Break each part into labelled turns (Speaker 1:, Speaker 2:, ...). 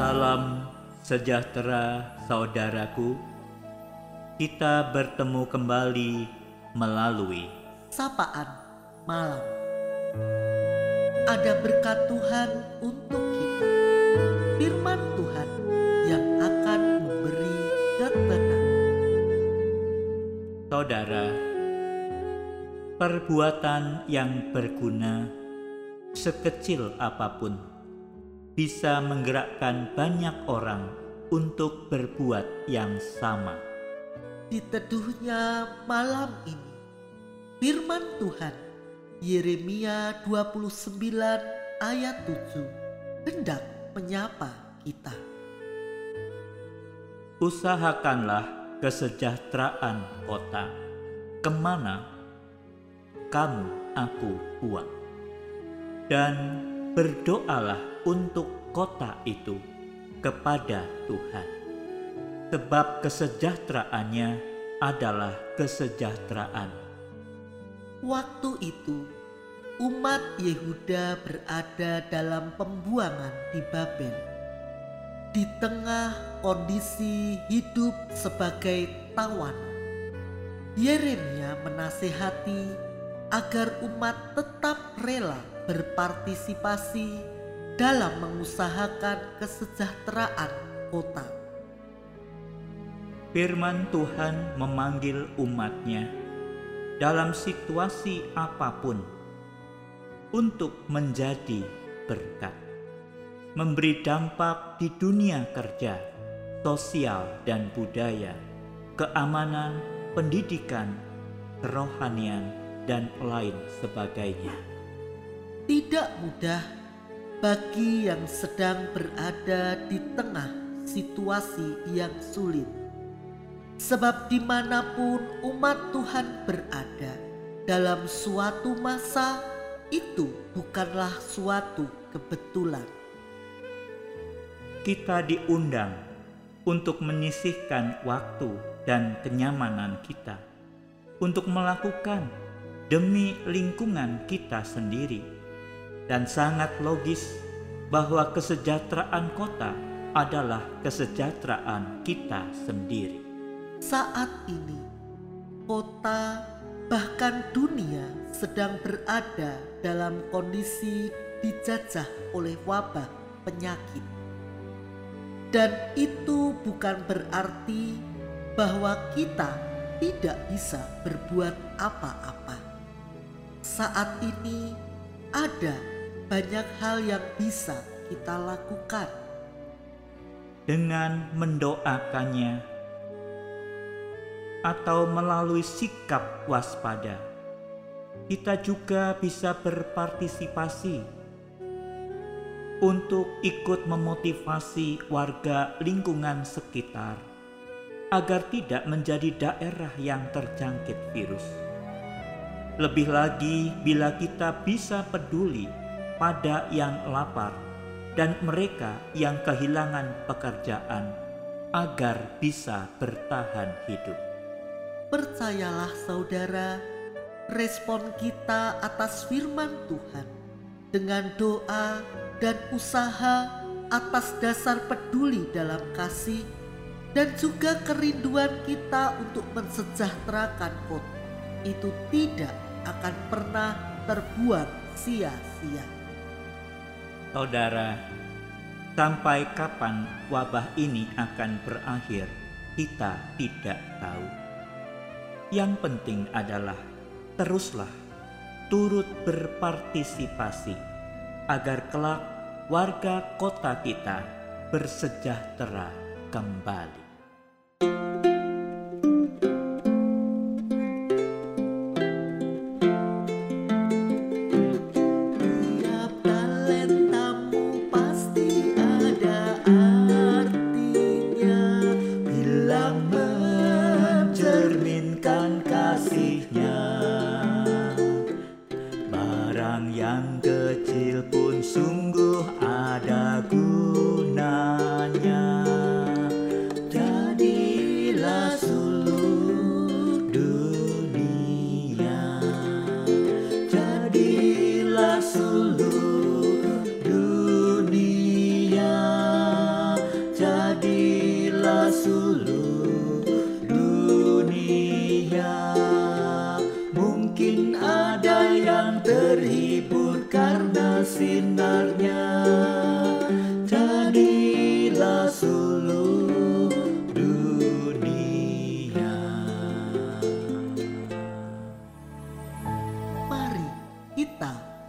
Speaker 1: Salam sejahtera, saudaraku. Kita bertemu kembali melalui
Speaker 2: sapaan malam. Ada berkat Tuhan untuk kita. Firman Tuhan yang akan memberi ketenangan.
Speaker 1: saudara. Perbuatan yang berguna sekecil apa pun bisa menggerakkan banyak orang untuk berbuat yang sama.
Speaker 2: Di teduhnya malam ini, firman Tuhan Yeremia 29 ayat 7 hendak menyapa kita.
Speaker 1: Usahakanlah kesejahteraan kota. Ke mana kamu aku buang. Dan berdoalah untuk kota itu kepada Tuhan. Sebab kesejahteraannya adalah kesejahteraan.
Speaker 2: Waktu itu, umat Yehuda berada dalam pembuangan di Babel. Di tengah kondisi hidup sebagai tawanan, Yeremia menasehati agar umat tetap rela berpartisipasi dalam mengusahakan kesejahteraan kota.
Speaker 1: Firman Tuhan memanggil umatnya dalam situasi apa pun untuk menjadi berkat, memberi dampak di dunia kerja, sosial dan budaya, keamanan, pendidikan, kerohanian, dan lain sebagainya.
Speaker 2: Tidak mudah bagi yang sedang berada di tengah situasi yang sulit. Sebab di mana pun umat Tuhan berada dalam suatu masa itu bukanlah suatu kebetulan.
Speaker 1: Kita diundang untuk menyisihkan waktu dan kenyamanan kita untuk melakukan demi lingkungan kita sendiri, dan sangat logis bahwa kesejahteraan kota adalah kesejahteraan kita sendiri.
Speaker 2: Saat ini, kota bahkan dunia sedang berada dalam kondisi dijajah oleh wabah penyakit. Dan itu bukan berarti bahwa kita tidak bisa berbuat apa-apa. Saat ini ada banyak hal yang bisa kita lakukan.
Speaker 1: Dengan mendoakannya atau melalui sikap waspada, kita juga bisa berpartisipasi untuk ikut memotivasi warga lingkungan sekitar agar tidak menjadi daerah yang terjangkit virus. Lebih lagi, bila kita bisa peduli pada yang lapar dan mereka yang kehilangan pekerjaan, agar bisa bertahan hidup.
Speaker 2: Percayalah saudara, respon kita atas firman Tuhan dengan doa dan usaha atas dasar peduli dalam kasih dan juga kerinduan kita untuk mensejahterakan kota itu tidak akan pernah terbuang sia-sia.
Speaker 1: Saudara, sampai kapan wabah ini akan berakhir, kita tidak tahu. Yang penting adalah teruslah turut berpartisipasi agar kelak warga kota kita bersejahtera kembali.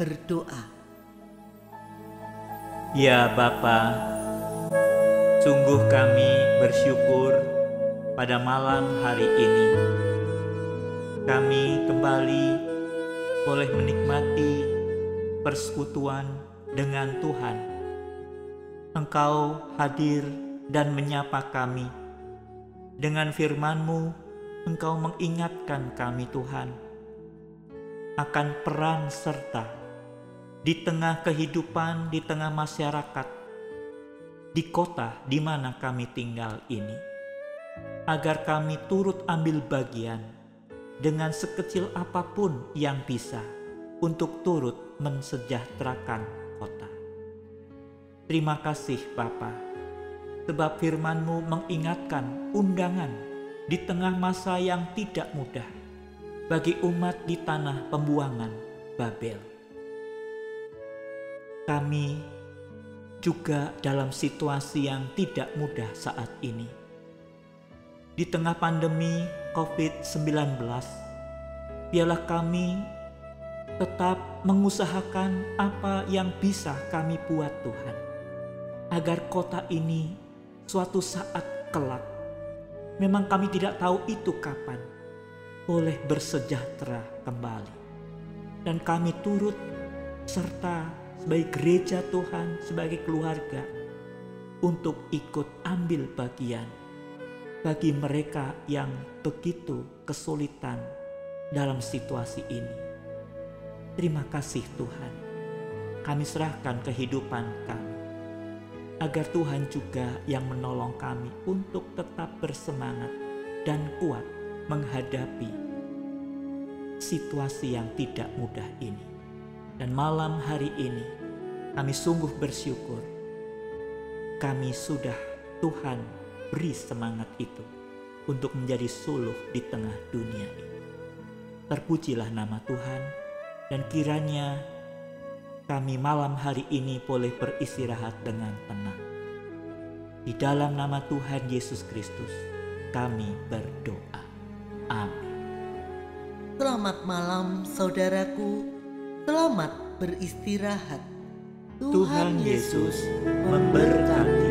Speaker 2: Berdoa.
Speaker 1: Ya Bapa, sungguh kami bersyukur pada malam hari ini. Kami kembali boleh menikmati persekutuan dengan Tuhan. Engkau hadir dan menyapa kami. Dengan firman-Mu, Engkau mengingatkan kami Tuhan akan peran serta di tengah kehidupan, di tengah masyarakat, di kota di mana kami tinggal ini, agar kami turut ambil bagian dengan sekecil apa pun yang bisa untuk turut mensejahterakan kota. Terima kasih Bapa, sebab firman-Mu mengingatkan undangan di tengah masa yang tidak mudah bagi umat di tanah pembuangan Babel kami juga dalam situasi yang tidak mudah saat ini. Di tengah pandemi COVID-19, biarlah kami tetap mengusahakan apa yang bisa kami buat Tuhan. Agar kota ini suatu saat kelak, memang kami tidak tahu itu kapan, boleh bersejahtera kembali. Dan kami turut serta sebagai gereja Tuhan, sebagai keluarga, untuk ikut ambil bagian bagi mereka yang begitu kesulitan dalam situasi ini. Terima kasih Tuhan, kami serahkan kehidupan kami, agar Tuhan juga yang menolong kami untuk tetap bersemangat dan kuat menghadapi situasi yang tidak mudah ini. Dan malam hari ini kami sungguh bersyukur kami sudah Tuhan beri semangat itu untuk menjadi suluh di tengah dunia ini. Terpujilah nama Tuhan dan kiranya kami malam hari ini boleh beristirahat dengan tenang. Di dalam nama Tuhan Yesus Kristus kami berdoa. Amin.
Speaker 2: Selamat malam saudaraku Selamat beristirahat.
Speaker 1: Tuhan Yesus memberkati.